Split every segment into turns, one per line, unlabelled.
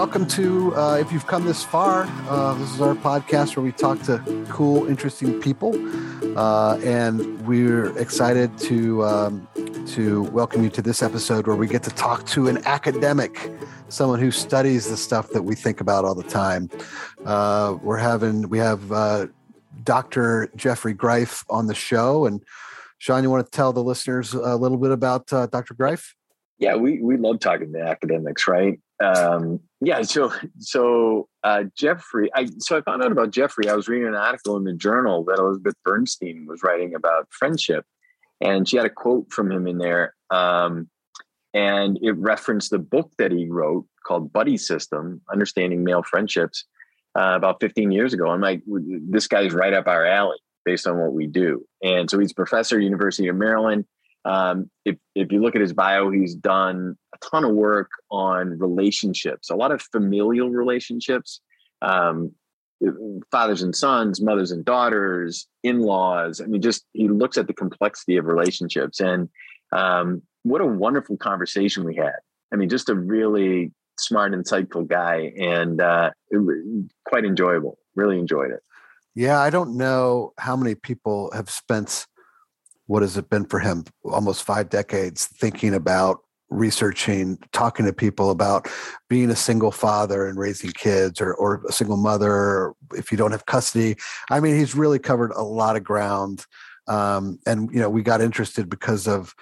welcome to, uh, if you've come this far, uh, this is our podcast where we talk to cool, interesting people. Uh, and we're excited to, um, to welcome you to this episode where we get to talk to an academic, someone who studies the stuff that we think about all the time. Uh, we're having, we have uh, Dr. Geoffrey Greif on the show. And Sean, you want to tell the listeners a little bit about uh, Dr. Greif?
Yeah, we, we love talking to academics, right? Um, yeah, so so uh, Geoffrey, I so I found out about Geoffrey. I was reading an article in the journal that Elizabeth Bernstein was writing about friendship, and she had a quote from him in there, um, and it referenced the book that he wrote called Buddy System: Understanding Male Friendships, uh, about 15 years ago. I'm like, this guy's right up our alley based on what we do, and so he's a professor at University of Maryland. Um, if, if you look at his bio, he's done a ton of work on relationships, a lot of familial relationships, um, fathers and sons, mothers and daughters, in laws. I mean, just he looks at the complexity of relationships. And um, what a wonderful conversation we had. I mean, just a really smart, insightful guy and uh, quite enjoyable. Really enjoyed it.
Yeah, I don't know how many people have spent what has it been for him almost five decades thinking about researching talking to people about being a single father and raising kids or, or a single mother if you don't have custody i mean he's really covered a lot of ground um, and you know we got interested because of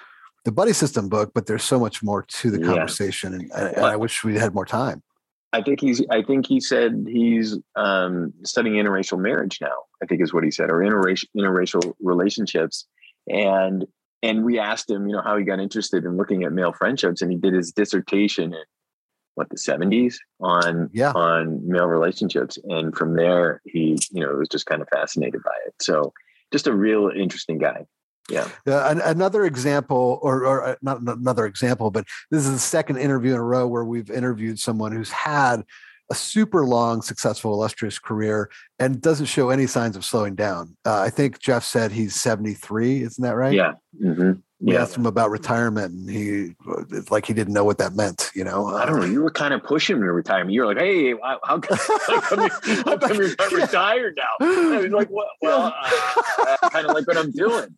the buddy system book but there's so much more to the conversation and, and i wish we had more time
I think he's. I think he said he's um, studying interracial marriage now. I think is what he said, or interracial interracial relationships and and we asked him, you know, how he got interested in looking at male friendships, and he did his dissertation in what the 70s on yeah. on male relationships, and from there he, you know, was just kind of fascinated by it. So, just a real interesting guy. Yeah.
Uh, another example, or, or uh, not another example, but this is the second interview in a row where we've interviewed someone who's had a super long, successful, illustrious career and doesn't show any signs of slowing down. Uh, I think Jeff said he's 73. Isn't that right?
Yeah. Mm-hmm
we
yeah.
asked him about retirement and he like he didn't know what that meant you know?
I don't know you were kind of pushing him to retirement you were like hey how, how come, how come, you, how come you're retired now. I was like well, well uh, kind of like what i'm doing.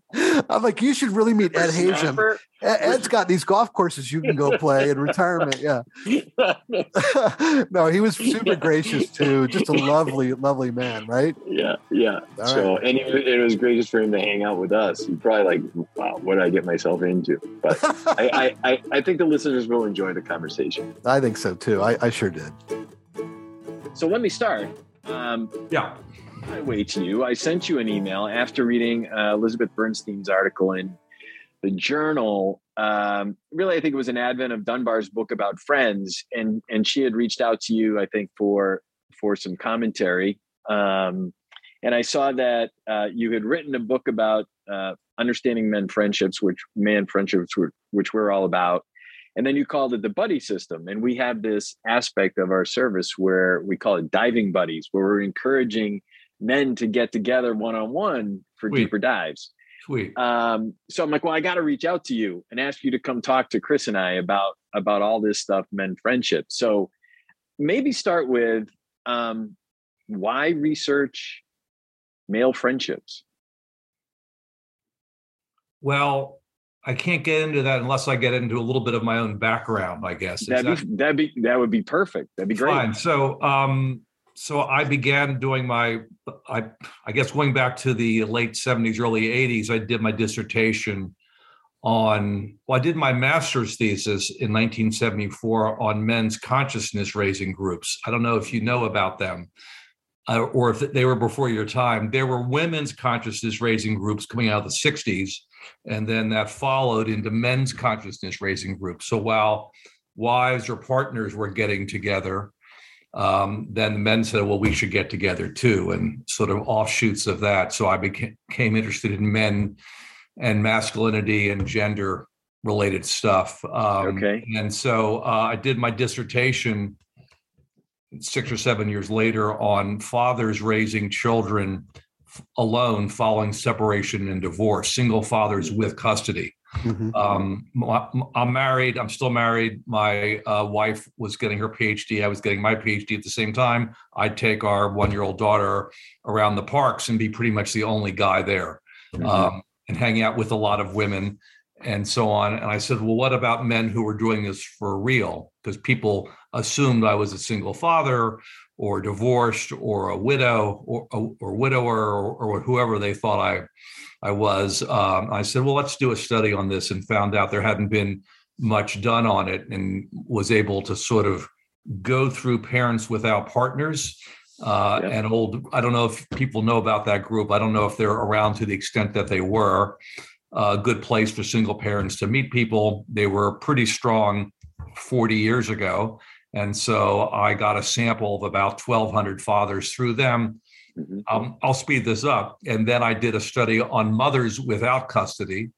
I'm like you should really meet ed Hajim. ed's got these golf courses you can go play in retirement yeah. No he was super gracious too just a lovely lovely man right?
Yeah yeah. All so right. and it was gracious for him to hang out with us. He probably like wow what did i get myself into. But I, I, I, think the listeners will enjoy the conversation.
I think so too. I, I sure did.
So let me start. Um, yeah. My way to you. I sent you an email after reading uh, Elizabeth Bernstein's article in the journal. Um, really, I think it was an advent of Dunbar's book about friends, and and she had reached out to you, I think, for for some commentary. Um, and I saw that uh, you had written a book about uh, understanding men friendships, which man friendships, were, which we're all about. And then you called it the buddy system. And we have this aspect of our service where we call it diving buddies, where we're encouraging men to get together one on one for Sweet. deeper dives.
Sweet.
Um, so I'm like, well, I got to reach out to you and ask you to come talk to Chris and I about about all this stuff, men friendship. So maybe start with um, why research male friendships.
Well, I can't get into that unless I get into a little bit of my own background, I guess.
That'd that, be, that'd be that would be perfect. That'd be great. Fine.
So um so I began doing my I I guess going back to the late 70s, early 80s, I did my dissertation on well, I did my master's thesis in 1974 on men's consciousness raising groups. I don't know if you know about them uh, or if they were before your time, there were women's consciousness raising groups coming out of the 60s. And then that followed into men's consciousness raising groups. So while wives or partners were getting together, um, then the men said, well, we should get together too, and sort of offshoots of that. So I became, became interested in men and masculinity and gender related stuff.
Um, okay.
And so uh, I did my dissertation six or seven years later on fathers raising children alone following separation and divorce, single fathers with custody. Mm-hmm. Um, I'm married. I'm still married. My uh, wife was getting her PhD. I was getting my PhD at the same time. I'd take our one year old daughter around the parks and be pretty much the only guy there mm-hmm. um, and hang out with a lot of women and so on. And I said, Well, what about men who were doing this for real? Because people assumed I was a single father or divorced or a widow or, or widower or, or whoever they thought I I was. Um, I said, well, let's do a study on this, and found out there hadn't been much done on it, and was able to sort of go through parents without partners. Uh, And old, I don't know if people know about that group. I don't know if they're around to the extent that they were. A good place for single parents to meet people. They were pretty strong 40 years ago. And so I got a sample of about 1,200 fathers through them. Mm-hmm. Um, I'll speed this up. And then I did a study on mothers without custody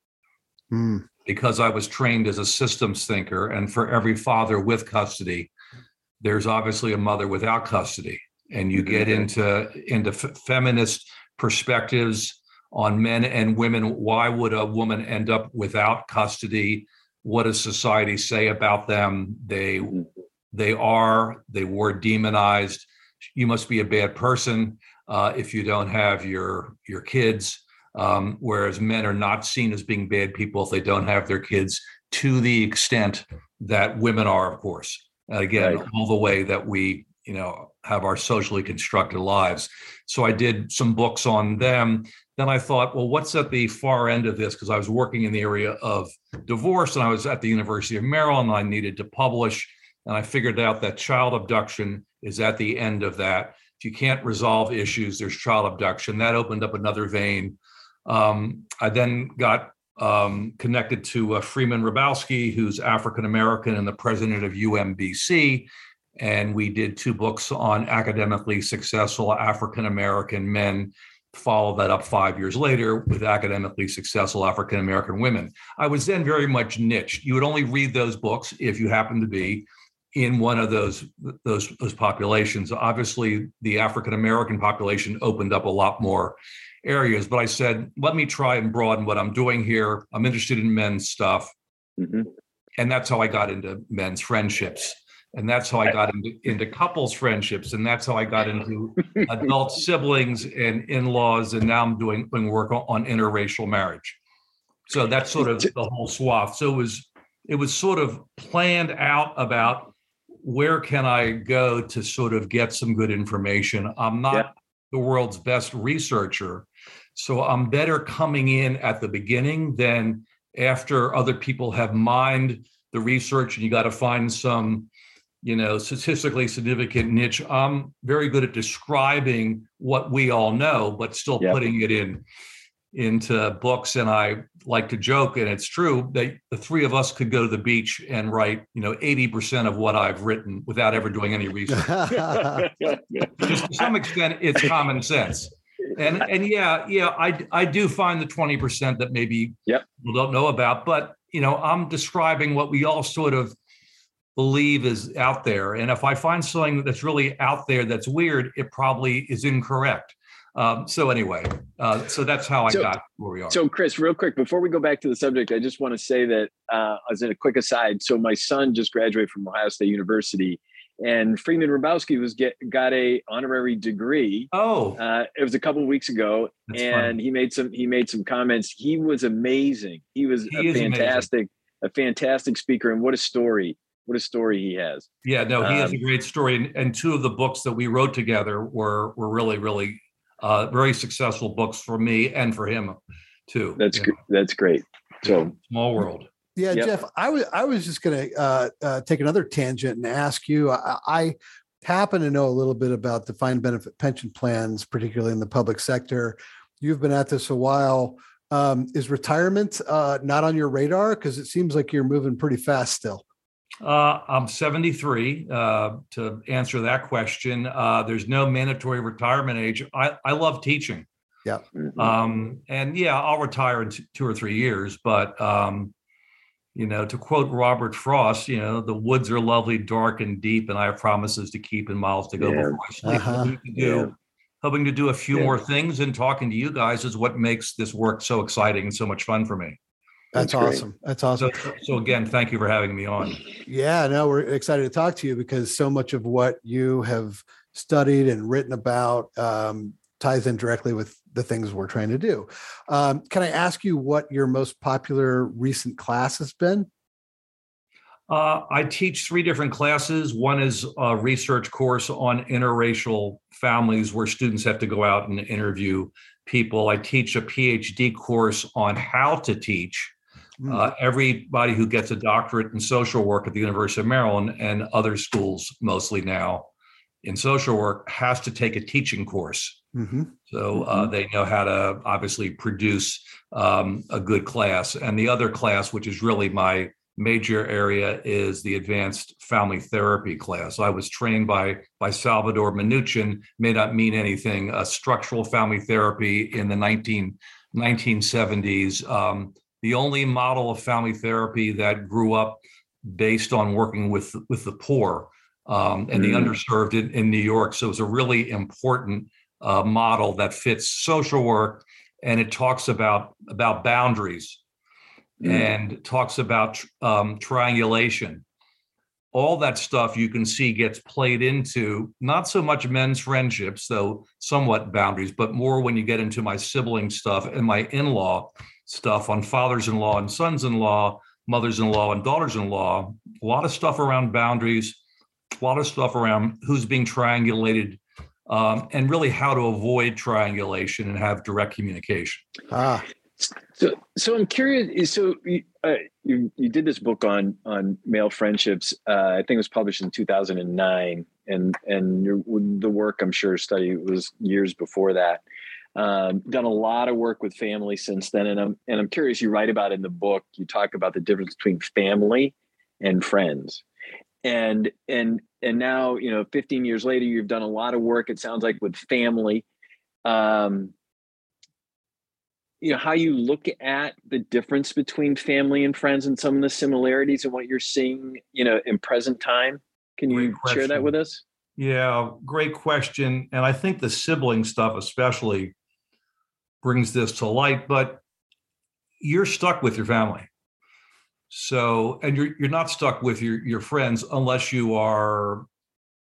mm. because I was trained as a systems thinker. And for every father with custody, there's obviously a mother without custody. And you get mm-hmm. into into f- feminist perspectives on men and women. Why would a woman end up without custody? What does society say about them? They mm-hmm. They are they were demonized. You must be a bad person uh, if you don't have your your kids. Um, whereas men are not seen as being bad people if they don't have their kids to the extent that women are, of course. again, right. all the way that we, you know, have our socially constructed lives. So I did some books on them. Then I thought, well, what's at the far end of this? Because I was working in the area of divorce and I was at the University of Maryland and I needed to publish. And I figured out that child abduction is at the end of that. If you can't resolve issues, there's child abduction. That opened up another vein. Um, I then got um, connected to uh, Freeman Hrabowski, who's African American and the president of UMBC. And we did two books on academically successful African American men. Followed that up five years later with academically successful African American women. I was then very much niched. You would only read those books if you happened to be in one of those those those populations. Obviously, the African American population opened up a lot more areas, but I said, let me try and broaden what I'm doing here. I'm interested in men's stuff, mm-hmm. and that's how I got into men's friendships. And that's how I got into, into couples friendships, and that's how I got into adult siblings and in-laws, and now I'm doing, doing work on interracial marriage. So that's sort of the whole swath. So it was it was sort of planned out about where can I go to sort of get some good information? I'm not yeah. the world's best researcher. So I'm better coming in at the beginning than after other people have mined the research and you got to find some you know statistically significant niche i'm very good at describing what we all know but still yep. putting it in into books and i like to joke and it's true that the three of us could go to the beach and write you know 80% of what i've written without ever doing any research. Just to some extent it's common sense. And and yeah yeah i i do find the 20% that maybe yep. people don't know about but you know i'm describing what we all sort of believe is out there. And if i find something that's really out there that's weird it probably is incorrect um, so anyway, uh, so that's how I so, got where we are.
So Chris, real quick before we go back to the subject, I just want to say that uh, as a quick aside, so my son just graduated from Ohio State University, and Freeman Hrabowski was get got a honorary degree.
Oh,
uh, it was a couple weeks ago, that's and funny. he made some he made some comments. He was amazing. He was he a fantastic amazing. a fantastic speaker, and what a story! What a story he has.
Yeah, no, he um, has a great story, and, and two of the books that we wrote together were were really really uh, very successful books for me and for him too.
That's good. That's great. So
small world.
Yeah, yep. Jeff, I was I was just going to uh, uh, take another tangent and ask you. I, I, happen to know a little bit about defined benefit pension plans, particularly in the public sector. You've been at this a while. Um, is retirement uh, not on your radar? Because it seems like you're moving pretty fast still.
Uh, I'm 73. Uh, to answer that question, uh, there's no mandatory retirement age. I, I love teaching.
Yeah.
Mm-hmm. Um, and yeah, I'll retire in t- two or three years. But um, you know, to quote Robert Frost, you know, the woods are lovely, dark and deep, and I have promises to keep and miles to go yeah. before I sleep. Uh-huh. Hoping, to do, yeah. hoping to do a few yeah. more things and talking to you guys is what makes this work so exciting and so much fun for me.
That's, That's awesome. That's awesome.
So, so, again, thank you for having me on.
Yeah, no, we're excited to talk to you because so much of what you have studied and written about um, ties in directly with the things we're trying to do. Um, can I ask you what your most popular recent class has been?
Uh, I teach three different classes. One is a research course on interracial families where students have to go out and interview people. I teach a PhD course on how to teach. Mm. Uh, everybody who gets a doctorate in social work at the University of Maryland and other schools, mostly now in social work, has to take a teaching course. Mm-hmm. So uh, mm-hmm. they know how to obviously produce um, a good class. And the other class, which is really my major area is the advanced family therapy class. I was trained by by Salvador Minuchin, may not mean anything, uh, structural family therapy in the 19, 1970s. Um, the only model of family therapy that grew up based on working with with the poor um, and mm. the underserved in, in, New York. So it was a really important uh, model that fits social work, and it talks about about boundaries mm. and talks about um, triangulation. All that stuff you can see gets played into not so much men's friendships, though somewhat boundaries, but more when you get into my sibling stuff and my in law stuff on fathers in law and sons in law, mothers in law and daughters in law. A lot of stuff around boundaries, a lot of stuff around who's being triangulated um, and really how to avoid triangulation and have direct communication.
Ah, so, so I'm curious. So, uh, you you did this book on on male friendships. Uh, I think it was published in 2009, and and your, the work I'm sure study was years before that. Um, done a lot of work with family since then, and I'm and I'm curious. You write about in the book. You talk about the difference between family and friends, and and and now you know, 15 years later, you've done a lot of work. It sounds like with family. Um, you know how you look at the difference between family and friends and some of the similarities and what you're seeing you know in present time can you share that with us
yeah great question and i think the sibling stuff especially brings this to light but you're stuck with your family so and you're you're not stuck with your your friends unless you are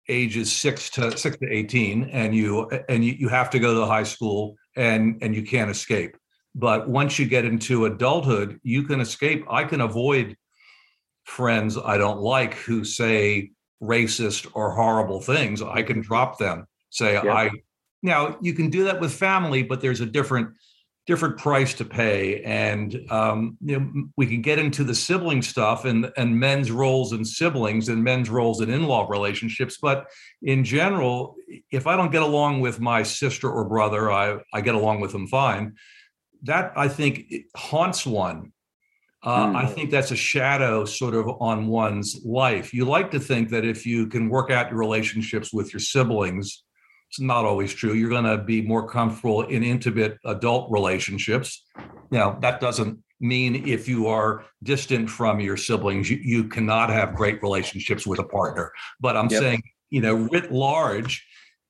ages 6 to 6 to 18 and you and you, you have to go to the high school and and you can't escape but once you get into adulthood, you can escape. I can avoid friends I don't like who say racist or horrible things. I can drop them. Say yeah. I now you can do that with family, but there's a different different price to pay. And um, you know, we can get into the sibling stuff and and men's roles and siblings and men's roles in in-law relationships. But in general, if I don't get along with my sister or brother, I I get along with them fine that I think haunts one. Uh. I think that's a shadow sort of on one's life. You like to think that if you can work out your relationships with your siblings, it's not always true. You're going to be more comfortable in intimate adult relationships. Now, that doesn't mean if you are distant from your siblings, you, you cannot have great relationships with a partner. But I'm yep. saying, you know, writ large,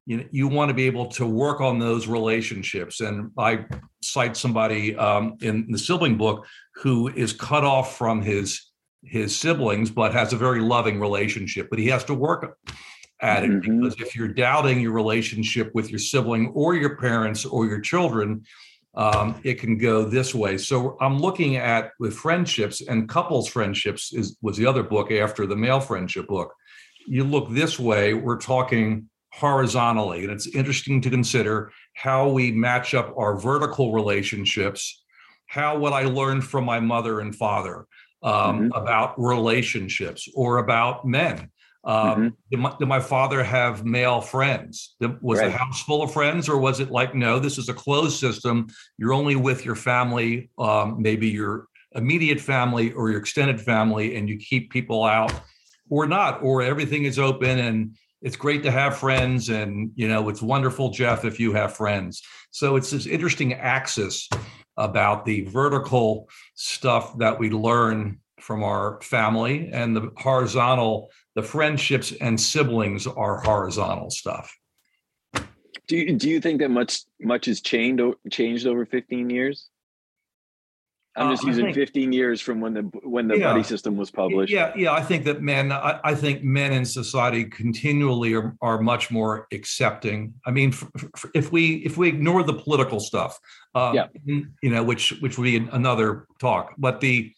you, you want to be able to work on those relationships. And I cite somebody um, in the sibling book who is cut off from his his siblings, but has a very loving relationship. But he has to work at it mm-hmm. because if you're doubting your relationship with your sibling or your parents or your children, um, it can go this way. So I'm looking at with friendships and couples friendships is was the other book after the male friendship book. You look this way, we're talking horizontally. And it's interesting to consider how we match up our vertical relationships, how what I learned from my mother and father um, mm-hmm. about relationships or about men. Um, mm-hmm. did, my, did, my, father have male friends? Was right. the house full of friends, or was it like, no, this is a closed system? You're only with your family, um, maybe your immediate family or your extended family, and you keep people out, or not, or everything is open and it's great to have friends and you know it's wonderful jeff if you have friends so it's this interesting axis about the vertical stuff that we learn from our family and the horizontal the friendships and siblings are horizontal stuff
do you, do you think that much much has changed changed over 15 years I'm just uh, using think, 15 years from when the when the yeah, buddy system was published.
Yeah, yeah. I think that men, I, I think men in society continually are, are much more accepting. I mean, f- f- if we if we ignore the political stuff, um, yeah. you know, which which would be another talk, but the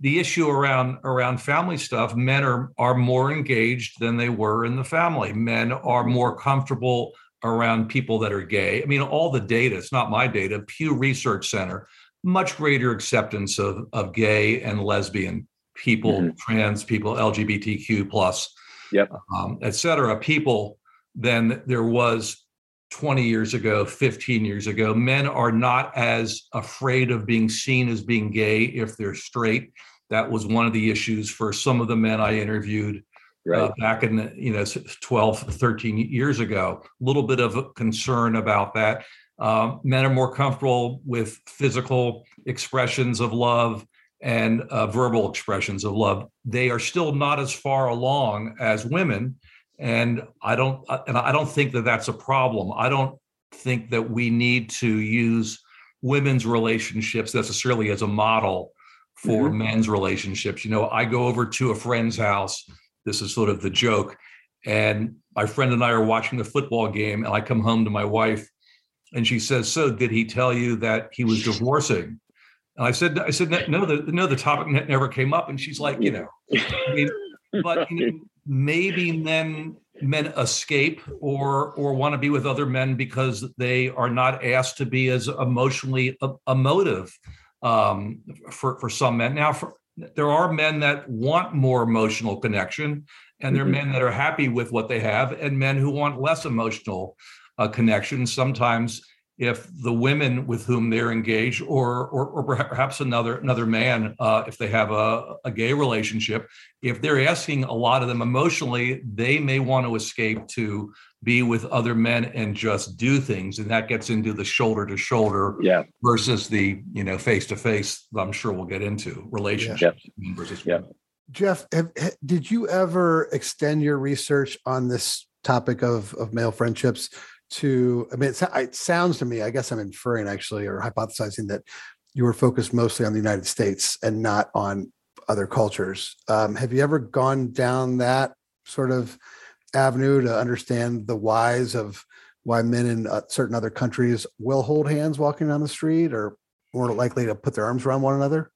the issue around around family stuff, men are are more engaged than they were in the family. Men are more comfortable around people that are gay. I mean, all the data, it's not my data, Pew Research Center much greater acceptance of, of gay and lesbian people, mm-hmm. trans people, LGBTQ plus,
yep.
um, et cetera, people than there was 20 years ago, 15 years ago. Men are not as afraid of being seen as being gay if they're straight. That was one of the issues for some of the men I interviewed uh, right. uh, back in you know 12, 13 years ago. A little bit of concern about that. Um, men are more comfortable with physical expressions of love and uh, verbal expressions of love. They are still not as far along as women, and I don't uh, and I don't think that that's a problem. I don't think that we need to use women's relationships necessarily as a model for mm-hmm. men's relationships. You know, I go over to a friend's house. This is sort of the joke. And my friend and I are watching the football game, and I come home to my wife and she says, "So did he tell you that he was divorcing?" And I said, "I said no, the no, the topic never came up." And she's like, "You know, I mean, but you know, maybe men men escape or or want to be with other men because they are not asked to be as emotionally emotive um, for for some men. Now, for, there are men that want more emotional connection, and there are mm-hmm. men that are happy with what they have, and men who want less emotional uh, connection. Sometimes, if the women with whom they're engaged, or or, or perhaps another another man, uh, if they have a, a gay relationship, if they're asking a lot of them emotionally, they may want to escape to be with other men and just do things, and that gets into the shoulder to shoulder, versus the you know face to face. I'm sure we'll get into relationships
yeah. versus yeah.
Jeff, have, did you ever extend your research on this topic of of male friendships to i mean it, it, sounds to me i guess i'm inferring actually or hypothesizing that you were focused mostly on the united states and not on other cultures. Um, have you ever gone down that sort of avenue to understand the whys of why men in uh, certain other countries will hold hands walking down the street or more likely to put their arms around one another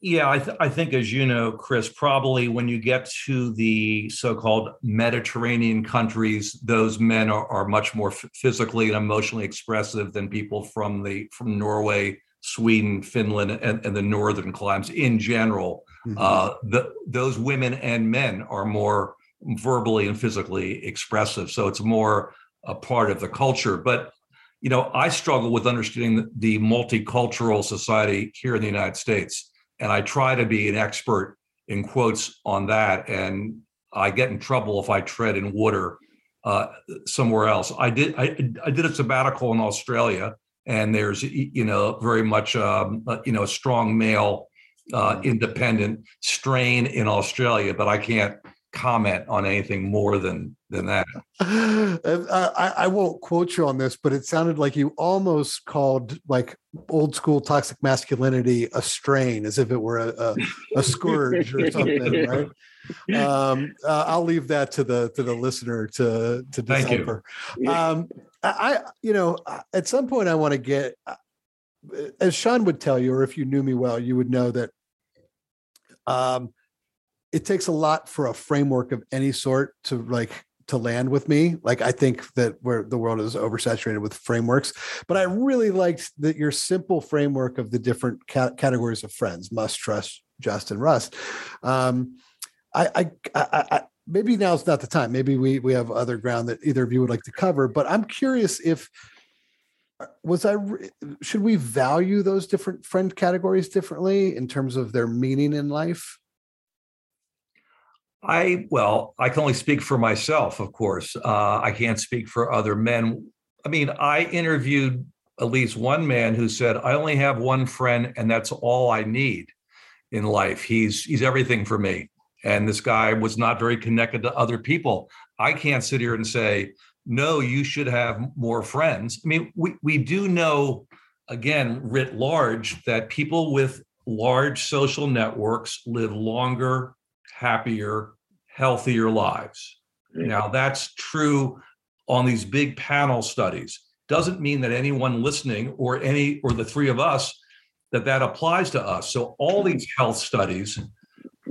yeah, I, th- I, think, as you know, Chris, probably when you get to the so called Mediterranean countries, those men are, are much more f- physically and emotionally expressive than people from the from Norway, Sweden, Finland, and, and the northern climes in general. Mm-hmm. Uh, the, those women and men are more verbally and physically expressive. So it's more a part of the culture. But you know, I struggle with understanding the, the multicultural society here in the United States and I try to be an expert in quotes on that. And I get in trouble if I tread in water uh, somewhere else. I did I, I did a sabbatical in Australia, and there's you know very much um, uh, you know a strong male uh, mm-hmm. independent strain in Australia, but I can't comment on anything more than than that.
I, I won't quote you on this, but it sounded like you almost called like old school toxic masculinity a strain, as if it were a, a, a scourge or something, right? Um, uh, I'll leave that to the to the listener to to decipher. Um, I, you know, at some point I want to get, uh, as Sean would tell you, or if you knew me well, you would know that. Um, it takes a lot for a framework of any sort to like to land with me. Like I think that where the world is oversaturated with frameworks, but I really liked that your simple framework of the different ca- categories of friends: must, trust, just, and rust. Um, I, I, I, I maybe now's not the time. Maybe we we have other ground that either of you would like to cover. But I'm curious if was I should we value those different friend categories differently in terms of their meaning in life?
I well, I can only speak for myself, of course. Uh, I can't speak for other men. I mean, I interviewed at least one man who said, "I only have one friend, and that's all I need in life. He's he's everything for me." And this guy was not very connected to other people. I can't sit here and say, "No, you should have more friends." I mean, we we do know again, writ large, that people with large social networks live longer, happier, healthier lives. Now, that's true on these big panel studies. Doesn't mean that anyone listening or any or the three of us that that applies to us. So all these health studies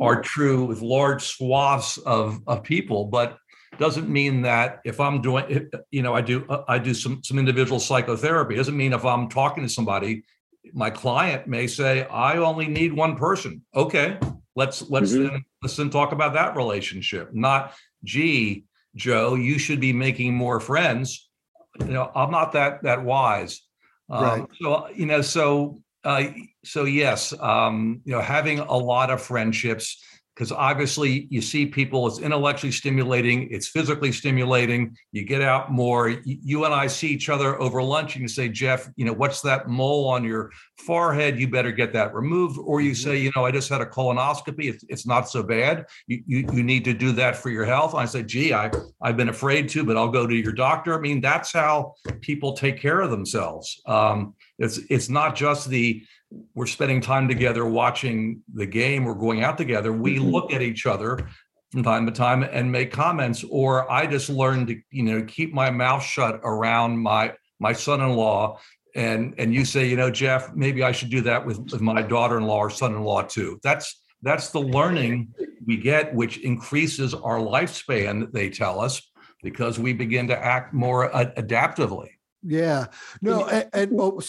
are true with large swaths of, of people, but doesn't mean that if I'm doing, you know, I do uh, I do some some individual psychotherapy. Doesn't mean if I'm talking to somebody, my client may say, I only need one person. Okay, let's let's mm-hmm. then let's then talk about that relationship. Not, gee, Joe, you should be making more friends. You know, I'm not that that wise. Um, right. so you know, so uh, so yes, um, you know, having a lot of friendships because obviously you see people it's intellectually stimulating it's physically stimulating you get out more you and i see each other over lunch and you say jeff you know what's that mole on your forehead? You better get that removed or you say you know i just had a colonoscopy it's, it's not so bad. You, you, you need to do that for your health. And i say gee I, i've been afraid to but i'll go to your doctor. I mean that's how people take care of themselves. Um, it's it's not just the we're spending time together watching the game or going out together, we mm-hmm. look at each other from time to time and make comments. Or I just learned to, you know, keep my mouth shut around my my son-in-law. And and you say, you know, Jeff, maybe I should do that with, with my daughter-in-law or son-in-law too. That's that's the learning we get, which increases our lifespan, they tell us, because we begin to act more adaptively.
Yeah. No, and, and oh,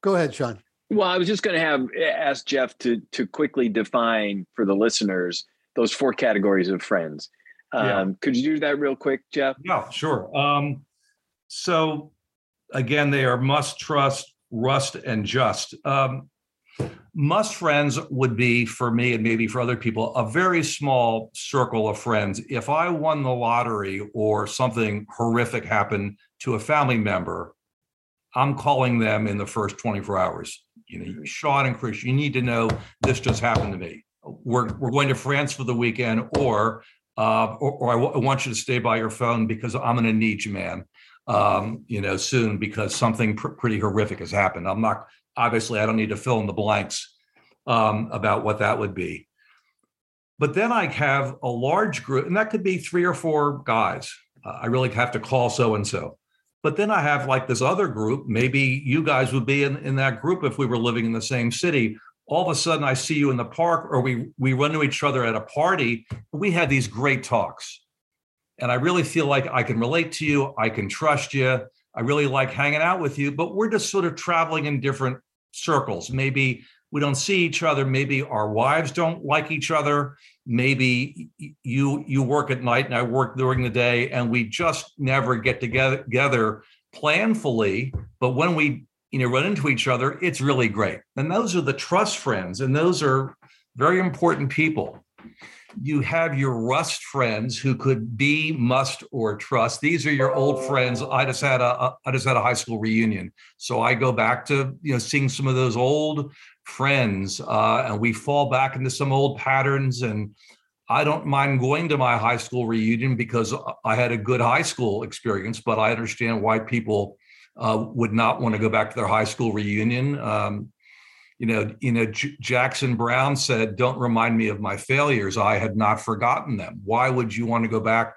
go ahead, Sean.
Well, I was just going to have ask Jeff to to quickly define for the listeners those four categories of friends. Um, yeah. Could you do that real quick, Jeff?
Yeah, sure. Um, so again, they are must trust, rust, and just. Um, must friends would be for me and maybe for other people a very small circle of friends. If I won the lottery or something horrific happened to a family member, I'm calling them in the first 24 hours you know, Sean and Chris, you need to know this just happened to me. We're we're going to France for the weekend, or uh, or, or I, w- I want you to stay by your phone because I'm going to need you, man. Um, you know, soon because something pr- pretty horrific has happened. I'm not obviously I don't need to fill in the blanks um, about what that would be. But then I have a large group, and that could be three or four guys. Uh, I really have to call so and so. But then I have like this other group. Maybe you guys would be in, in that group if we were living in the same city. All of a sudden, I see you in the park, or we we run to each other at a party. We had these great talks, and I really feel like I can relate to you. I can trust you. I really like hanging out with you. But we're just sort of traveling in different circles. Maybe we don't see each other. Maybe our wives don't like each other. Maybe you you work at night and I work during the day and we just never get together together planfully. But when we you know run into each other it's really great. And those are the trust friends and those are very important people. You have your rust friends who could be must or trust. These are your old friends. I just had a i just had a high school reunion. So i go back to you know seeing some of those old friends uh, and we fall back into some old patterns and i don't mind going to my high school reunion because i had a good high school experience but i understand why people uh, would not want to go back to their high school reunion. Um, you know you know J- jackson Browne said don't remind me of my failures. I had not forgotten them. Why would you want to go back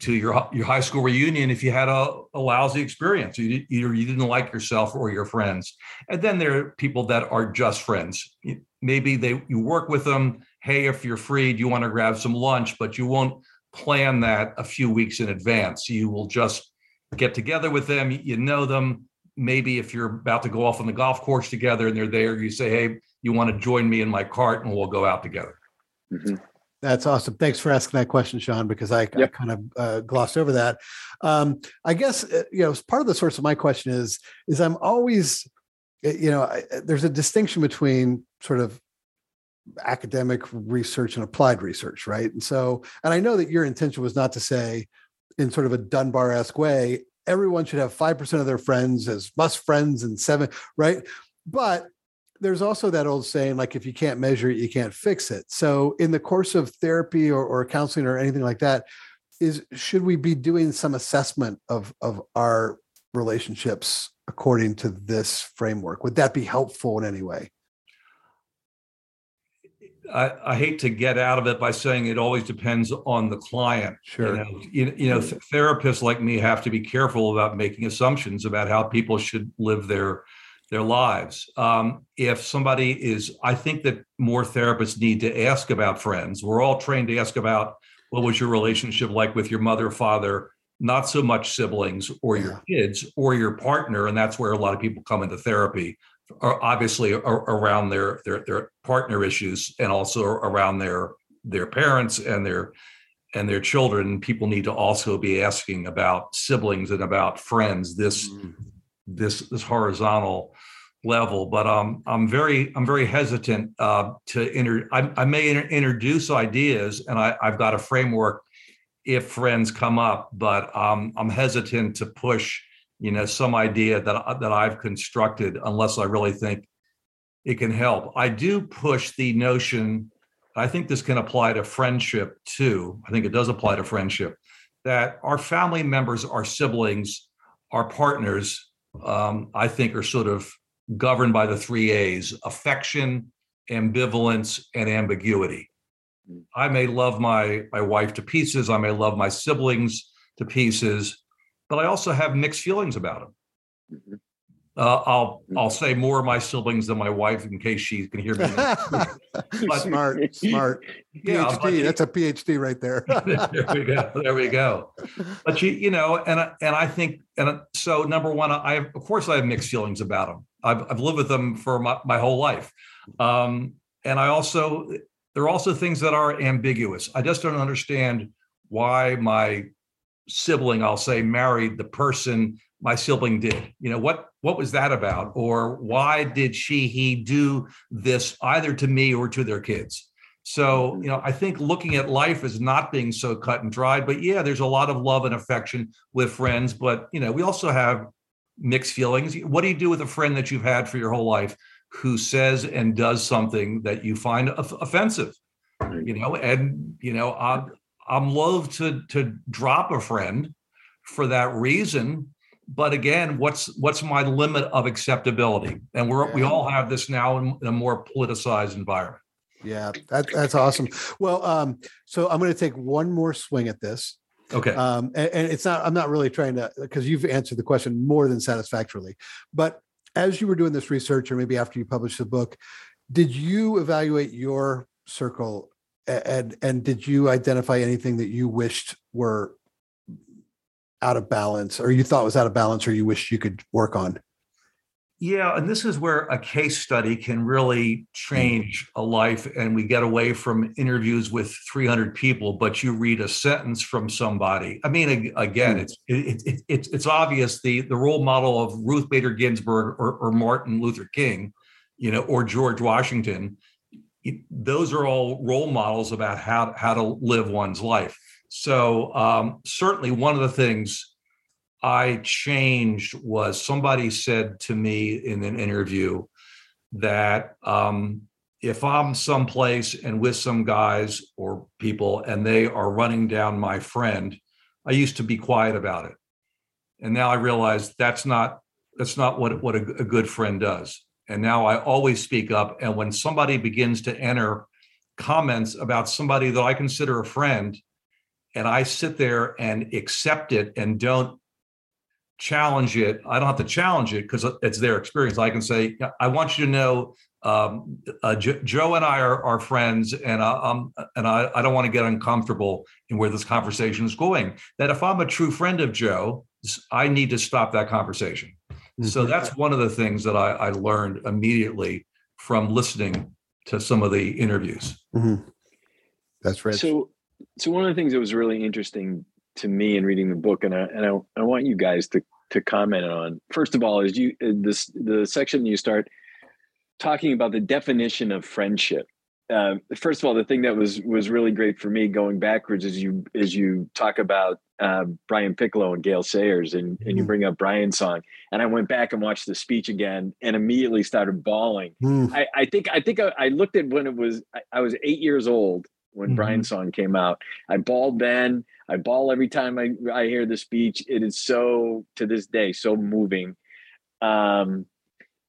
to your your high school reunion if you had a, a lousy experience. You, either you didn't like yourself or your friends. And then there are people that are just friends. Maybe they you work with them. Hey if you're free do you want to grab some lunch? But you won't plan that a few weeks in advance. You will just get together with them. You know them. Maybe if you're about to go off on the golf course together and they're there you say hey you want to join me in my cart and we'll go out together.
Mm-hmm. That's awesome. Thanks for asking that question, Sean, because I, yep. I kind of uh, glossed over that. Um, I guess, uh, you know, part of the source of my question is, is I'm always, you know, I, there's a distinction between sort of academic research and applied research, right? And so, and I know that your intention was not to say in sort of a Dunbar-esque way, everyone should have 5% of their friends as must friends and seven, right? But there's also that old saying like if you can't measure it you can't fix it so in the course of therapy or, or counseling or anything like that is should we be doing some assessment of of our relationships according to this framework? Would that be helpful in any way?
I, I, hate to get out of it by saying it always depends on the client.
Sure.
You know, you, you know th- therapists like me have to be careful about making assumptions about how people should live their their lives. Um, if somebody is, I think that more therapists need to ask about friends. We're all trained to ask about what was your relationship like with your mother, father, not so much siblings or your kids or your partner, and that's where a lot of people come into therapy obviously around their, their their partner issues and also around their their parents and their and their children people need to also be asking about siblings and about friends this mm. this this horizontal level but um i'm very i'm very hesitant uh to inter i, I may inter- introduce ideas and i i've got a framework if friends come up but um i'm hesitant to push you know some idea that that I've constructed unless I really think it can help. I do push the notion. I think this can apply to friendship too. I think it does apply to friendship that our family members, our siblings, our partners, um, I think are sort of governed by the three A's affection, ambivalence, and ambiguity. I may love my, my wife to pieces. I may love my siblings to pieces but I also have mixed feelings about them. Mm-hmm. Uh, I'll mm-hmm. I'll say more of my siblings than my wife in case she can hear me.
but, smart, smart. Yeah, PhD. that's a PhD right there.
there we go. There we go. But you you know, and and I think and so number one, I have, of course I have mixed feelings about them. I've I've lived with them for my, my whole life, um, and I also there are also things that are ambiguous. I just don't understand why my sibling i'll say married the person my sibling did. You know what what was that about? Or why did she he do this either to me or to their kids? So you know i think looking at life as not being so cut and dried but yeah there's a lot of love and affection with friends but you know we also have mixed feelings what do you do with a friend that you've had for your whole life who says and does something that you find offensive you know and you know I'm I'm loath to to drop a friend for that reason. But again, what's what's my limit of acceptability? And we're we all have this now in, in, a more politicized environment.
Yeah, that, that's awesome. Well, um, so I'm going to take one more swing at this.
Okay.
Um, and, and it's not. I'm not really trying to because you've answered the question more than satisfactorily. But as you were doing this research, or maybe after you published the book, did you evaluate your circle and and did you identify anything that you wished were out of balance or you thought was out of balance or you wished you could work on
yeah and this is where a case study can really change a life and we get away from interviews with 300 people but you read a sentence from somebody. I mean again it's it, it, it's it's obvious the the role model of ruth bader ginsburg or, or martin luther king you know or george washington those are all role models about how, how to live one's life. So, um, certainly, one of the things I changed was somebody said to me in an interview that um, if I'm someplace and with some guys or people and they are running down my friend, I used to be quiet about it. And now I realize that's not that's not what what a, a good friend does. And now I always speak up. And when somebody begins to enter comments about somebody that I consider a friend, and I sit there and accept it and don't challenge it, I don't have to challenge it because it's their experience. I can say, I want you to know um, uh, Joe and I are, are friends, and uh, um, and I, I don't want to get uncomfortable in where this conversation is going. That if I'm a true friend of Joe, I need to stop that conversation. So mm-hmm. that's one of the things that I, I, learned immediately from listening to some of the interviews.
Mm-hmm. That's right.
So, so one of the things that was really interesting to me in reading the book, and I and I, I want you guys to to comment on. First of all, is you uh, this the section you start talking about the definition of friendship uh, first of all, the thing that was was really great for me going backwards is you as you talk about uh, Brian Piccolo and Gale Sayers, and, and you mm. bring up Brian's song, and I went back and watched the speech again, and immediately started bawling. Mm. I, I, think I think I, I, looked at when it was I, I was eight years old, when mm-hmm. Brian's song came out. I bawled then. I bawl every time I, I hear the speech. It is so to this day so moving. Um,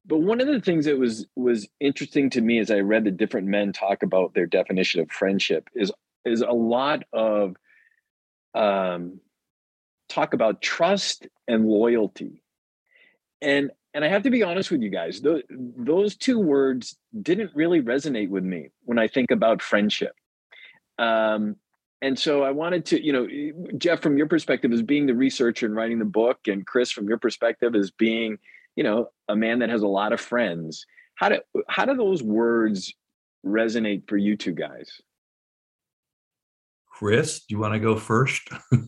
but one of the things that was was interesting to me as I read the different men talk about their definition of friendship is is a lot of um, talk about trust and loyalty, and and I have to be honest with you guys, those, those two words didn't really resonate with me when I think about friendship. Um, and so I wanted to, you know, Jeff, from your perspective as being the researcher and writing the book, and Chris, from your perspective as being, you know, a man that has a lot of friends, how do how do those words resonate for you two guys?
Chris, do you want to go first?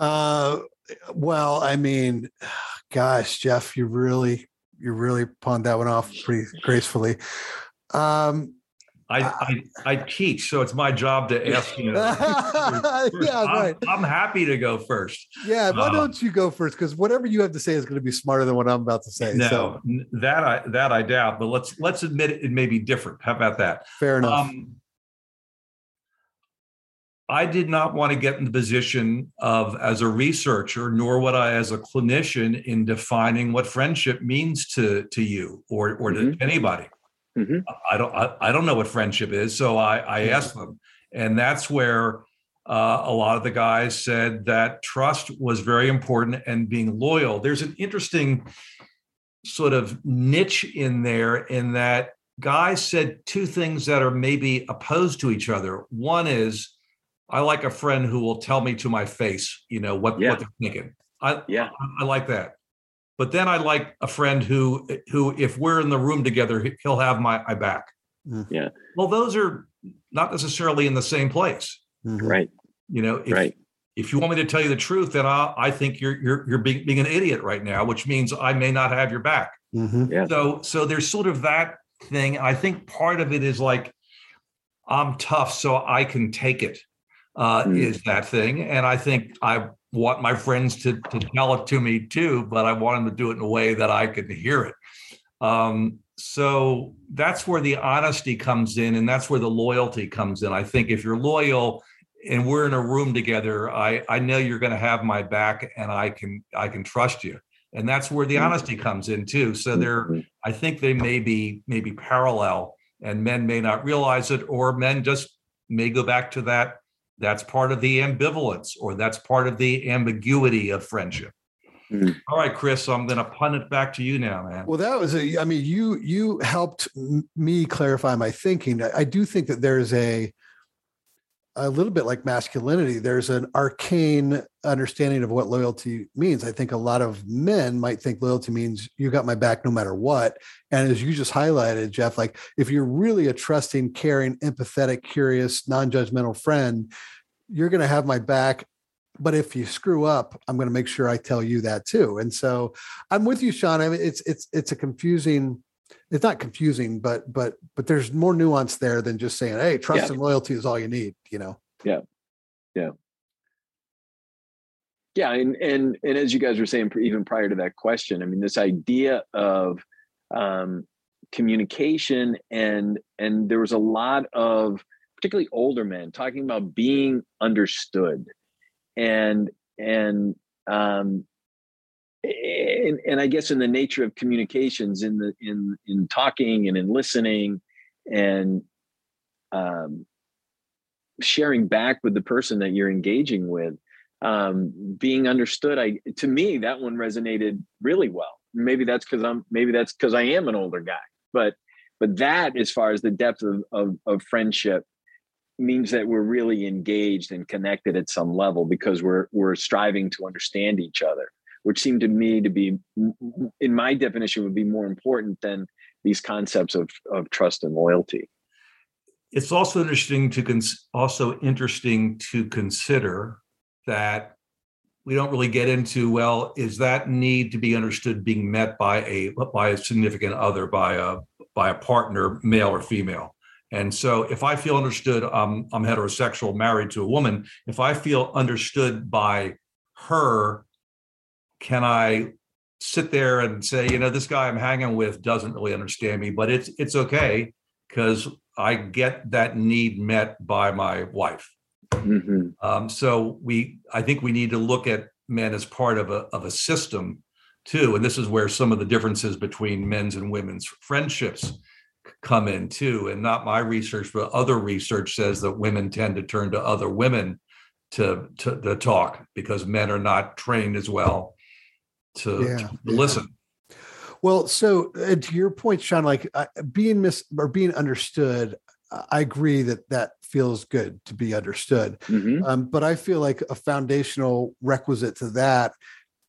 Uh, well, I mean, gosh, Jeff, you really, you really pawned that one off pretty gracefully. Um,
I, I, I teach, so it's my job to ask you. yeah,
right.
I'm, I'm, happy to go first.
Yeah, why uh, don't you go first? Because whatever you have to say is going to be smarter than what I'm about to say.
No,
so.
that I that I doubt. But let's let's admit it, it may be different. How about that?
Fair enough. Um,
I did not want to get in the position of, as a researcher, nor would I as a clinician, in defining what friendship means to to you or or mm-hmm. to anybody. Mm-hmm. I don't I, I, don't know what friendship is, so I I asked them, and that's where uh, a lot of the guys said that trust was very important and being loyal. There's an interesting sort of niche in there in that guys said two things that are maybe opposed to each other. One is I like a friend who will tell me to my face, you know, what, yeah. what they're thinking. I, yeah. I, I, like that. But then I like a friend who, who, if we're in the room together, he'll have my, my back.
Mm-hmm. Yeah.
Well, those are not necessarily in the same place.
Mm-hmm. Right.
You know, if, right. if you want me to tell you the truth, then I, I think you're, you're, you're being, being an idiot right now, which means I may not have your back.
Mm-hmm.
Yeah. So, so there's sort of that thing. I think part of it is like, I'm tough, so I can take it uh, mm. is that thing. And I think I want my friends to, to tell it to me too, but I want them to do it in a way that I can hear it. Um, so that's where the honesty comes in, and that's where the loyalty comes in. I think if you're loyal and we're in a room together, I, I know you're going to have my back, and I can I can trust you, and that's where the mm. honesty comes in too. So there, mm-hmm. I think they may be maybe parallel, and men may not realize it, or men just may go back to that that's part of the ambivalence or that's part of the ambiguity of friendship. Mm. All right, Chris, so I'm going to punt it back to you now, man.
Well, that was a, I mean, you, you helped me clarify my thinking. I, I do think that there's a, a little bit like masculinity, there's an arcane understanding of what loyalty means. I think a lot of men might think loyalty means you got my back no matter what. And as you just highlighted, Jeff, like if you're really a trusting, caring, empathetic, curious, non judgmental friend, you're going to have my back. But if you screw up, I'm going to make sure I tell you that too. And so I'm with you, Sean. I mean, it's it's it's a confusing it's not confusing, but but but there's more nuance there than just saying, "Hey, trust yeah. and loyalty is all you need." You know.
Yeah, yeah, yeah. And and and as you guys were saying, even prior to that question, I mean, this idea of um, communication and and there was a lot of particularly older men talking about being understood and and um, and, and I guess in the nature of communications, in the in in talking and in listening, and um, sharing back with the person that you're engaging with, um, being understood. I to me that one resonated really well. Maybe that's because I'm maybe that's because I am an older guy, but but that as far as the depth of, of, of friendship means that we're really engaged and connected at some level because we're we're striving to understand each other which seemed to me to be, in my definition, would be more important than these concepts of, of trust and loyalty.
It's also interesting to cons- also interesting to consider that we don't really get into well is that need to be understood being met by a by a significant other by a by a partner male or female and so if i feel understood um, i'm heterosexual married to a woman if i feel understood by her can I sit there and say, you know, this guy I'm hanging with doesn't really understand me, but it's it's okay because I get that need met by my wife. Mm-hmm. Um, so we, I think we need to look at men as part of a of a system too, and this is where some of the differences between men's and women's friendships come in too. And not my research, but other research says that women tend to turn to other women to to, to talk because men are not trained as well to, yeah, to yeah. listen.
Well, so uh, to your point, Sean, like uh, being mis or being understood, I agree that that feels good to be understood. Mm-hmm. Um, but I feel like a foundational requisite to that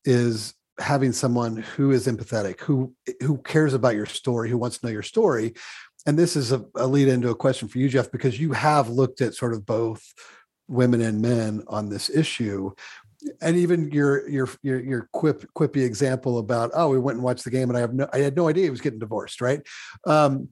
is having someone who is empathetic, who who cares about your story, who wants to know your story. And this is a, a lead into a question for you, Jeff, because you have looked at sort of both women and men on this issue and even your your your your quip quippy example about oh we went and watched the game and I have no I had no idea he was getting divorced right? Um,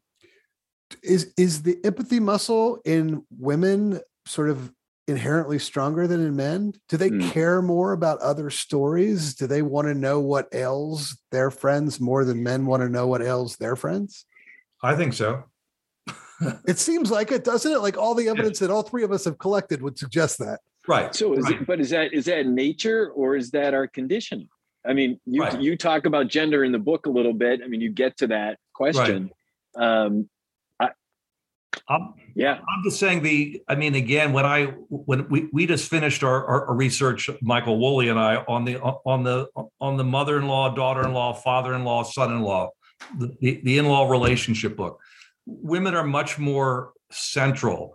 is is the empathy muscle in women sort of inherently stronger than in men? Do they mm. care more about other stories? Do they want to know what ails their friends more than men want to know what ails their friends?
I think so.
It seems like it doesn't it? Like all the evidence that all three of us have collected would suggest that
Right.
So is
right.
it, but is that is that nature or is that our conditioning? I mean, you right. you talk about gender in the book a little bit. I mean, you get to that question. Right. Um, I,
I'm, yeah, I'm just saying the. I mean, again, when I when we, we just finished our, our, our research, Michael Woolley and I on the on the on the mother-in-law, daughter-in-law, father-in-law, son-in-law, the, the, the in-law relationship book. Women are much more central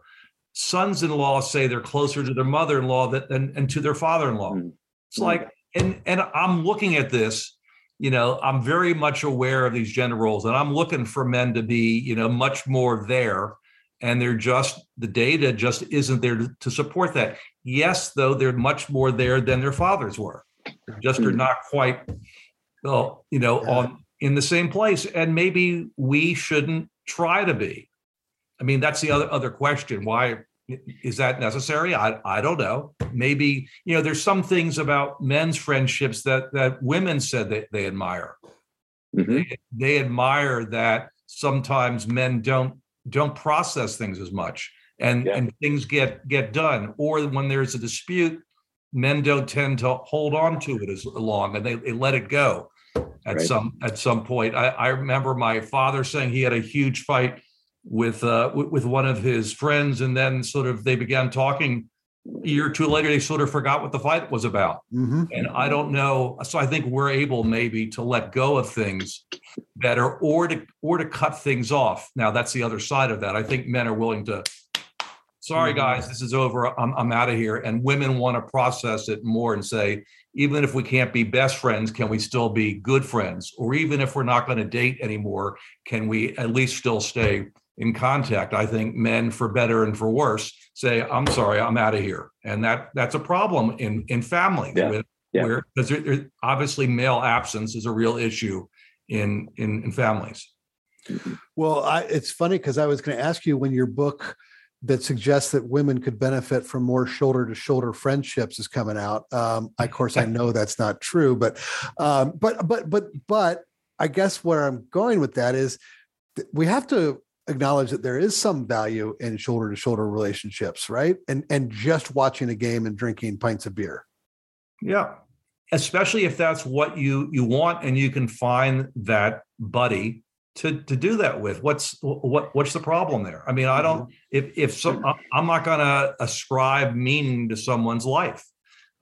sons-in-law say they're closer to their mother-in-law than and to their father-in-law. Mm-hmm. It's like, and and I'm looking at this, you know, I'm very much aware of these gender roles, and I'm looking for men to be, you know, much more there. And they're just the data just isn't there to, to support that. Yes, though, they're much more there than their fathers were. just mm-hmm. are not quite, well, you know, yeah. on in the same place. And maybe we shouldn't try to be. I mean, that's the other other question. Why is that necessary? I I don't know. Maybe you know, there's some things about men's friendships that that women said that they admire. Mm-hmm. They, they admire that sometimes men don't don't process things as much, and yeah. and things get get done. Or when there's a dispute, men don't tend to hold on to it as long, and they, they let it go at right. some at some point. I, I remember my father saying he had a huge fight with uh, with one of his friends, and then sort of they began talking. A year or two later, they sort of forgot what the fight was about, mm-hmm. and I don't know. So I think we're able maybe to let go of things better, or to or to cut things off. Now that's the other side of that. I think men are willing to. Sorry, mm-hmm. guys, this is over. I'm I'm out of here. And women want to process it more and say, even if we can't be best friends, can we still be good friends? Or even if we're not going to date anymore, can we at least still stay in contact i think men for better and for worse say i'm sorry i'm out of here and that that's a problem in in family yeah. With, yeah. where because obviously male absence is a real issue in in, in families
well I, it's funny because i was going to ask you when your book that suggests that women could benefit from more shoulder to shoulder friendships is coming out um, of course i know that's not true but um, but but but but i guess where i'm going with that is we have to acknowledge that there is some value in shoulder to shoulder relationships, right? And and just watching a game and drinking pints of beer.
Yeah. Especially if that's what you you want and you can find that buddy to to do that with. What's what what's the problem there? I mean, I don't mm-hmm. if if some I'm not going to ascribe meaning to someone's life.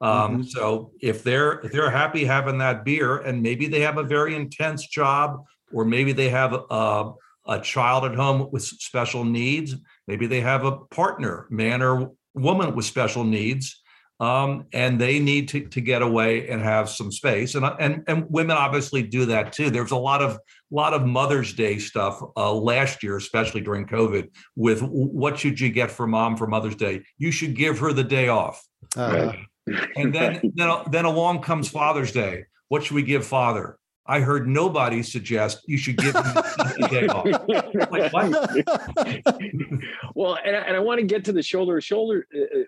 Um, mm-hmm. so if they're if they're happy having that beer and maybe they have a very intense job or maybe they have a, a child at home with special needs. Maybe they have a partner, man or woman with special needs, um, and they need to, to get away and have some space. And, and and women obviously do that too. There's a lot of lot of Mother's Day stuff uh, last year, especially during COVID. With what should you get for mom for Mother's Day? You should give her the day off. Uh-huh. And then then then along comes Father's Day. What should we give father? I heard nobody suggest you should give him a day off. Like,
well, and I, and I want to get to the shoulder to shoulder uh, uh,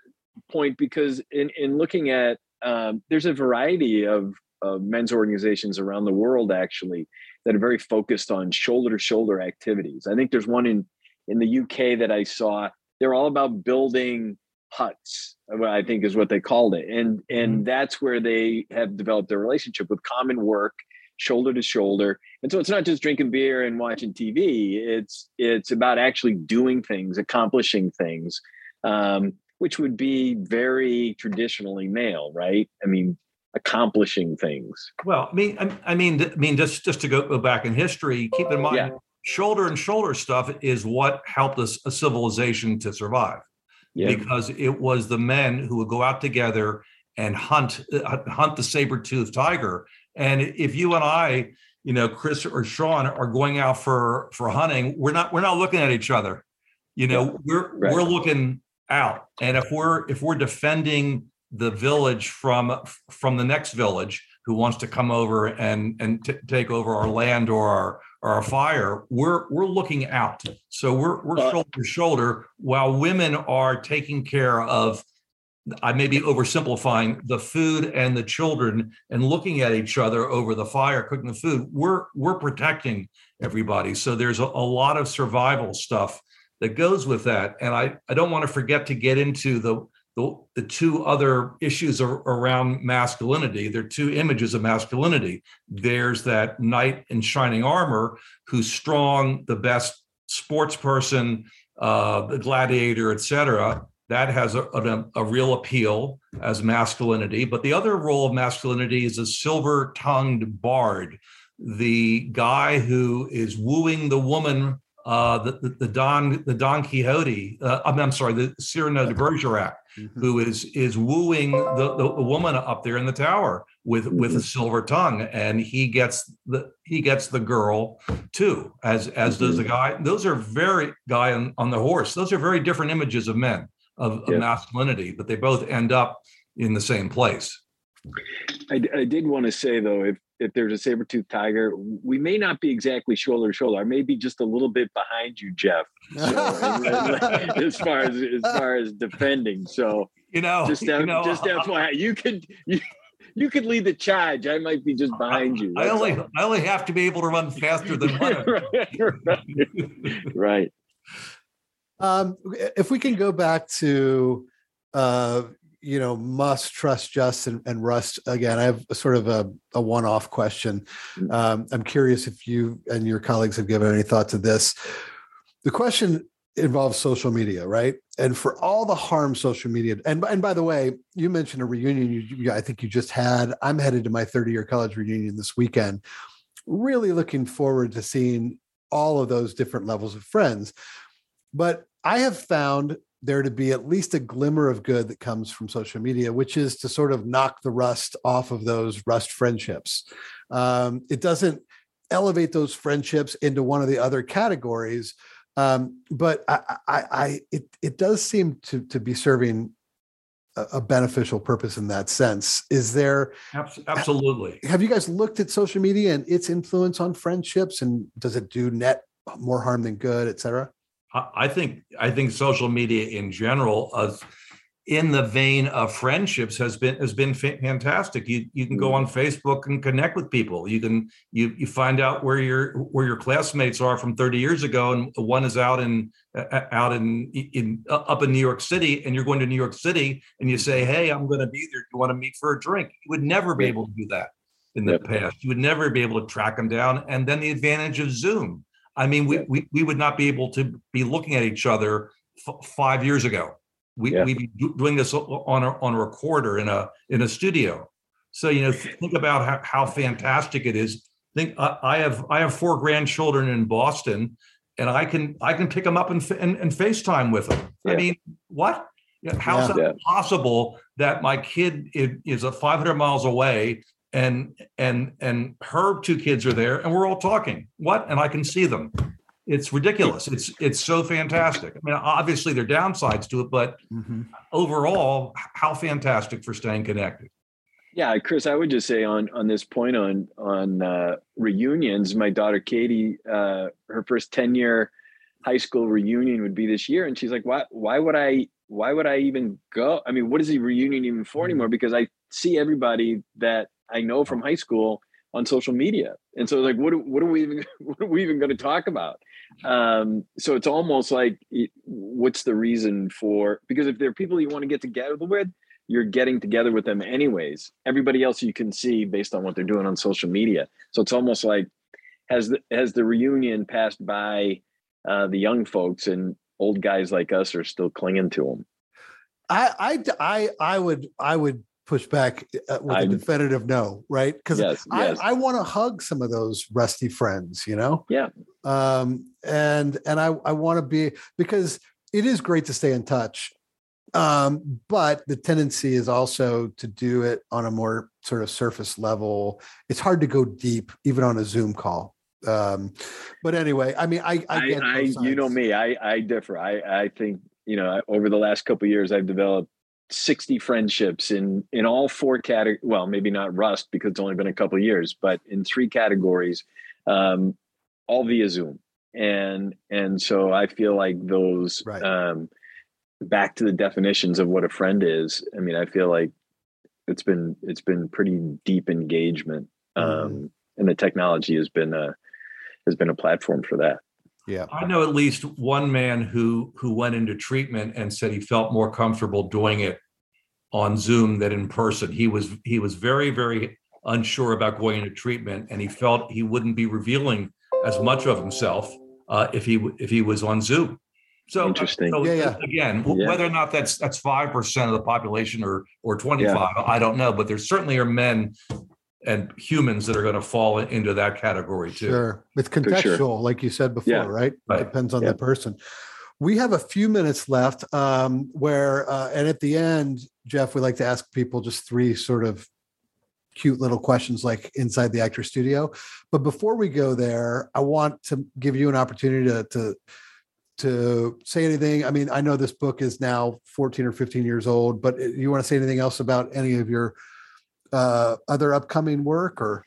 point because in in looking at um, there's a variety of of men's organizations around the world actually that are very focused on shoulder to shoulder activities. I think there's one in in the UK that I saw. They're all about building huts. I think is what they called it, and and mm-hmm. that's where they have developed a relationship with common work, shoulder to shoulder. And so it's not just drinking beer and watching TV. It's it's about actually doing things, accomplishing things. Um, which would be very traditionally male, right? I mean, accomplishing things.
Well, I mean, I mean, I mean, just just to go, back in history, keep in mind, yeah. shoulder and shoulder stuff is what helped us a civilization to survive, yeah. because it was the men who would go out together and hunt uh, hunt the saber toothed tiger. And if you and I, you know, Chris or Sean are going out for for hunting, we're not we're not looking at each other. You know, we're right. we're looking out, and if we're if we're defending the village from from the next village who wants to come over and and t- take over our land or our or our fire we're we're looking out so we're we're shoulder to shoulder while women are taking care of I may be oversimplifying the food and the children and looking at each other over the fire, cooking the food. We're we're protecting everybody. So there's a, a lot of survival stuff that goes with that. And I, I don't want to forget to get into the the, the two other issues are around masculinity. There are two images of masculinity. There's that knight in shining armor who's strong, the best sports person, uh, the gladiator, etc. That has a, a, a real appeal as masculinity. But the other role of masculinity is a silver tongued bard, the guy who is wooing the woman uh, the, the, the Don the Don Quixote. Uh, I'm, sorry, the Cyrano de Bergerac, mm-hmm. who is is wooing the, the, the woman up there in the tower with with mm-hmm. a silver tongue, and he gets the he gets the girl too, as as mm-hmm. does the guy. Those are very guy on, on the horse. Those are very different images of men of, of masculinity, but they both end up in the same place.
I, I did want to say though, if if there's a saber tooth tiger, we may not be exactly shoulder to shoulder. I may be just a little bit behind you, Jeff. So, as far as as far as defending, so
you know,
just
you know,
just FYI, you could you, you could lead the charge. I might be just behind you.
I only all. I only have to be able to run faster than one.
right. right.
Um, if we can go back to uh, you know, must trust Just and, and Rust again. I have a sort of a, a one-off question. Mm. Um, I'm curious if you and your colleagues have given any thought to this. The question involves social media, right? And for all the harm social media, and and by the way, you mentioned a reunion. You, you I think you just had. I'm headed to my 30 year college reunion this weekend. Really looking forward to seeing all of those different levels of friends. But I have found there to be at least a glimmer of good that comes from social media, which is to sort of knock the rust off of those rust friendships. Um, it doesn't elevate those friendships into one of the other categories, um, but I, I, I, it, it does seem to to be serving a, a beneficial purpose in that sense. Is there
absolutely?
Have you guys looked at social media and its influence on friendships, and does it do net more harm than good, et cetera?
I think I think social media in general, uh, in the vein of friendships, has been has been fantastic. You you can go mm-hmm. on Facebook and connect with people. You can you you find out where your where your classmates are from 30 years ago, and one is out in out in in uh, up in New York City, and you're going to New York City, and you say, "Hey, I'm going to be there. Do you want to meet for a drink?" You would never be able to do that in the yep. past. You would never be able to track them down. And then the advantage of Zoom I mean, we, we, we would not be able to be looking at each other f- five years ago. We, yeah. We'd be doing this on a, on a recorder in a, in a studio. So, you know, think about how, how fantastic it is. Think I, I have, I have four grandchildren in Boston and I can, I can pick them up and, and, and FaceTime with them. Yeah. I mean, what? How's yeah. that possible that my kid is a 500 miles away and and and her two kids are there and we're all talking. What? And i can see them. It's ridiculous. It's it's so fantastic. I mean obviously there are downsides to it but mm-hmm. overall how fantastic for staying connected.
Yeah chris i would just say on on this point on on uh, reunions my daughter katie uh, her first 10 year high school reunion would be this year. And she's like why why would i why would i even go? I mean what is the reunion even for mm-hmm. anymore? Because i see everybody that I know from high school on social media. And so like, what, what are we even, what are we even going to talk about? Um, so it's almost like, what's the reason for, because if there are people you want to get together with, you're getting together with them anyways. Everybody else you can see based on what they're doing on social media. So it's almost like, has the, has the reunion passed by uh, the young folks and old guys like us are still clinging to them?
I, I, I, I would, I would push back uh, with a definitive no, right? Because
yes,
I,
yes.
I want to hug some of those rusty friends, you know?
Yeah.
Um, and and I, I want to be because it is great to stay in touch. Um, but the tendency is also to do it on a more sort of surface level. It's hard to go deep, even on a Zoom call. Um, but anyway, I mean, I, I,
I, I you know me, I, I differ. I, I think, you know, over the last couple years, I've developed 60 friendships in in all four categories well maybe not rust because it's only been a couple years but in three categories um, all via zoom and and so i feel like those
right.
um, back to the definitions of what a friend is i mean i feel like it's been it's been pretty deep engagement um, mm. and the technology has been a has been a platform for that
yeah.
I know at least one man who who went into treatment and said he felt more comfortable doing it on Zoom than in person. He was he was very very unsure about going into treatment and he felt he wouldn't be revealing as much of himself uh, if he if he was on Zoom. So
interesting.
So
yeah, yeah.
Again,
yeah.
whether or not that's that's five percent of the population or or twenty five, yeah. I don't know. But there certainly are men and humans that are going to fall into that category too.
Sure. It's contextual, sure. like you said before,
yeah.
right?
right?
Depends on yeah. the person. We have a few minutes left um, where, uh, and at the end, Jeff, we like to ask people just three sort of cute little questions like inside the actor studio. But before we go there, I want to give you an opportunity to, to to say anything. I mean, I know this book is now 14 or 15 years old, but uh, you want to say anything else about any of your uh, other upcoming work or?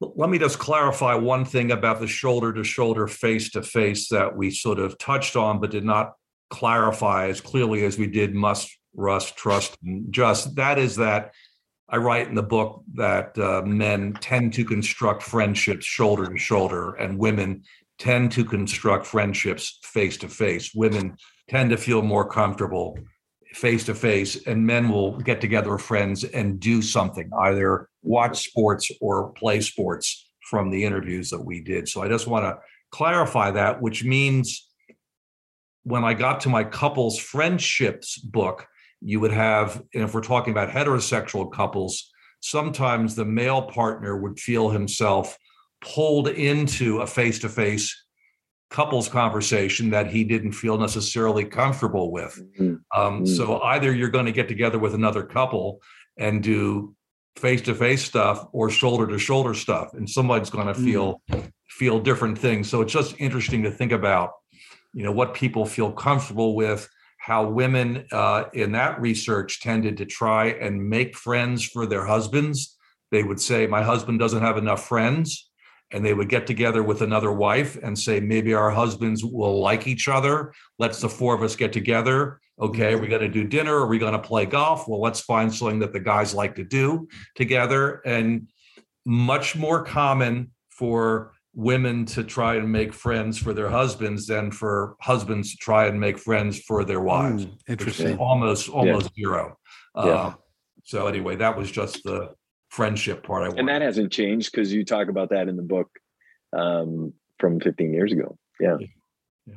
Let me just clarify one thing about the shoulder to shoulder, face to face that we sort of touched on, but did not clarify as clearly as we did must, rust, trust, and just. That is that I write in the book that uh, men tend to construct friendships shoulder to shoulder, and women tend to construct friendships face to face. Women tend to feel more comfortable face to face, and men will get together with friends and do something, either watch sports or play sports from the interviews that we did. So I just want to clarify that, which means when I got to my couples friendships book, you would have, and if we're talking about heterosexual couples, sometimes the male partner would feel himself pulled into a face to face couples conversation that he didn't feel necessarily comfortable with. Mm-hmm. Um, mm-hmm. So either you're going to get together with another couple and do face to face stuff or shoulder to shoulder stuff, and somebody's going to mm-hmm. feel mm-hmm. feel different things. So it's just interesting to think about, you know, what people feel comfortable with. How women uh, in that research tended to try and make friends for their husbands. They would say, "My husband doesn't have enough friends." And they would get together with another wife and say maybe our husbands will like each other. Let's the four of us get together. Okay are we going to do dinner. Are we going to play golf? Well let's find something that the guys like to do together. And much more common for women to try and make friends for their husbands than for husbands to try and make friends for their wives
mm, interesting.
almost almost
yeah.
zero.
Yeah.
Uh, so anyway that was just the friendship part. I want.
and that hasn't changed because you talk about that in the book um, from 15 years ago. Yeah.
Yeah.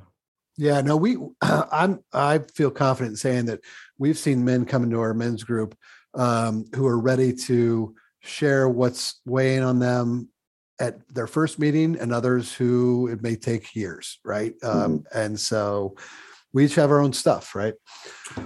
Yeah. No, we. I'm. I feel confident in saying that we've seen men come into our men's group um, who are ready to share what's weighing on them at their first meeting, and others who it may take years. Right. Um, mm-hmm. Um, and so we each have our own stuff, right?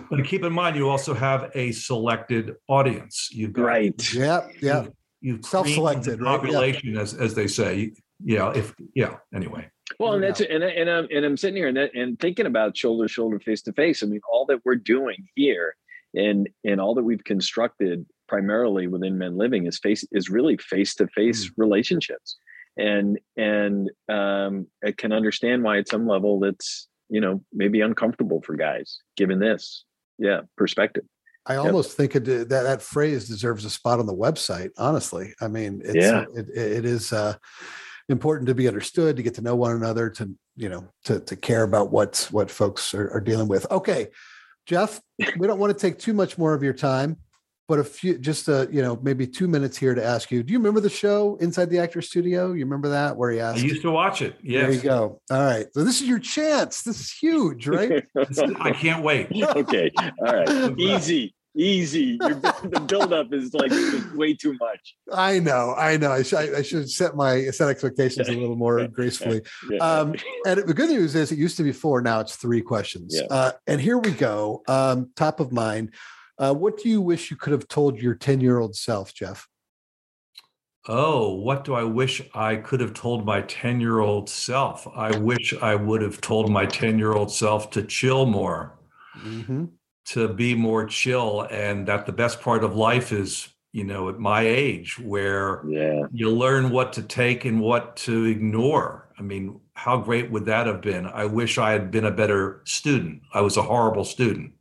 But keep in mind, you also have a selected audience. You've got
right.
Yeah, yeah.
You, have
self-selected
population,
right? yeah.
as as they say. Yeah. If yeah. Anyway.
Well, and that's and and I'm and I'm sitting here and that, and thinking about shoulder to shoulder, face to face. I mean, all that we're doing here, and and all that we've constructed primarily within men living is face is really face to face relationships, and and um, I can understand why at some level that's you know maybe uncomfortable for guys given this yeah perspective
I almost think it, that that phrase deserves a spot on the website. Honestly, I mean, it's,
Yeah.
it, it is uh, important to be understood, to get to know one another, to you know, to to care about what's what folks are, are dealing with. Okay, Jeff, we don't want to take too much more of your time, but a few, just a you know, maybe two minutes here to ask you. Do you remember the show Inside the Actor Studio? You remember that where he asked I
used to watch it. Yes.
There you go. All right, so this is your chance. This is huge, right?
I can't wait.
okay. All right. Easy. Easy. Your, the buildup is like way too much.
I know, I know. I, sh- I should set my set expectations a little more gracefully. Um, and the good news is, it used to be four. Now it's three questions.
Yeah.
Uh, and here we go. Um, top of mind. Uh, what do you wish you could have told your ten-year-old self, Jeff?
Oh, what do I wish I could have told my 10 year old self? I wish I would have told my 10 year old self to chill more,
Mm-hmm.
to be more chill, and that the best part of life is, you know, at my age where
yeah.
you learn what to take and what to ignore. I mean, how great would that have been? I wish I had been a better student. I was a horrible student.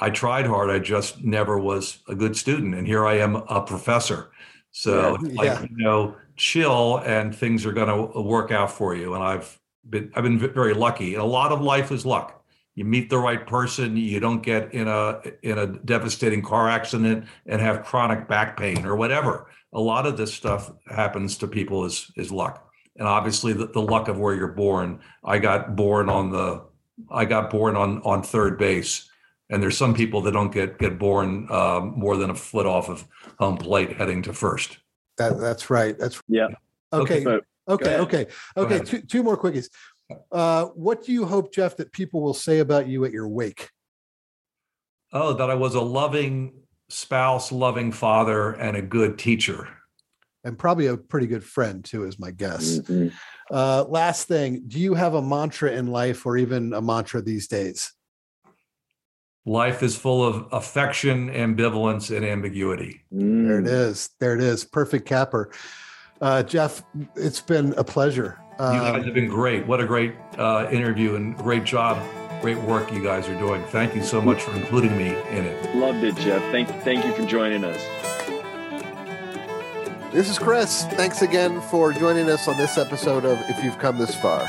I tried hard, I just never was a good student. And here I am, a professor. So,
Yeah.
like,
Yeah.
you know, chill and things are going to uh, work out for you. And I've been, I've been very lucky. And a lot of life is luck. You meet the right person, you don't get in a in a devastating car accident and have chronic back pain or whatever a lot of this stuff happens to people is is luck and obviously the, the luck of where you're born i got born on the i got born on on third base and there's some people that don't get get born um, more than a foot off of home plate heading to first
That, that's right. That's
Yeah.
okay.
But
Okay.
ahead.
Okay.
Go
Okay. Two, two more quickies. Uh, what do you hope, Jeff, that people will say about you at your wake?
oh that i was a loving spouse loving father and a good teacher
And probably a pretty good friend too, is my guess.
Mhm.
Uh, last thing, do you have a mantra in life, or even a mantra these days?
Life is full of affection ambivalence and ambiguity
There it
Mm.
There it is. Perfect capper. Uh, Jeff, it's been a pleasure.
You guys
Um,
have been great. What a great uh, interview and great job. Great work you guys are doing. Thank you so much for including me in it.
Loved it, Jeff. Thank thank you for joining us.
this is Chris. Thanks again for joining us on this episode of If You've Come This Far.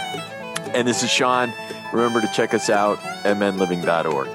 And this is Sean. Remember to check us out at menliving.org.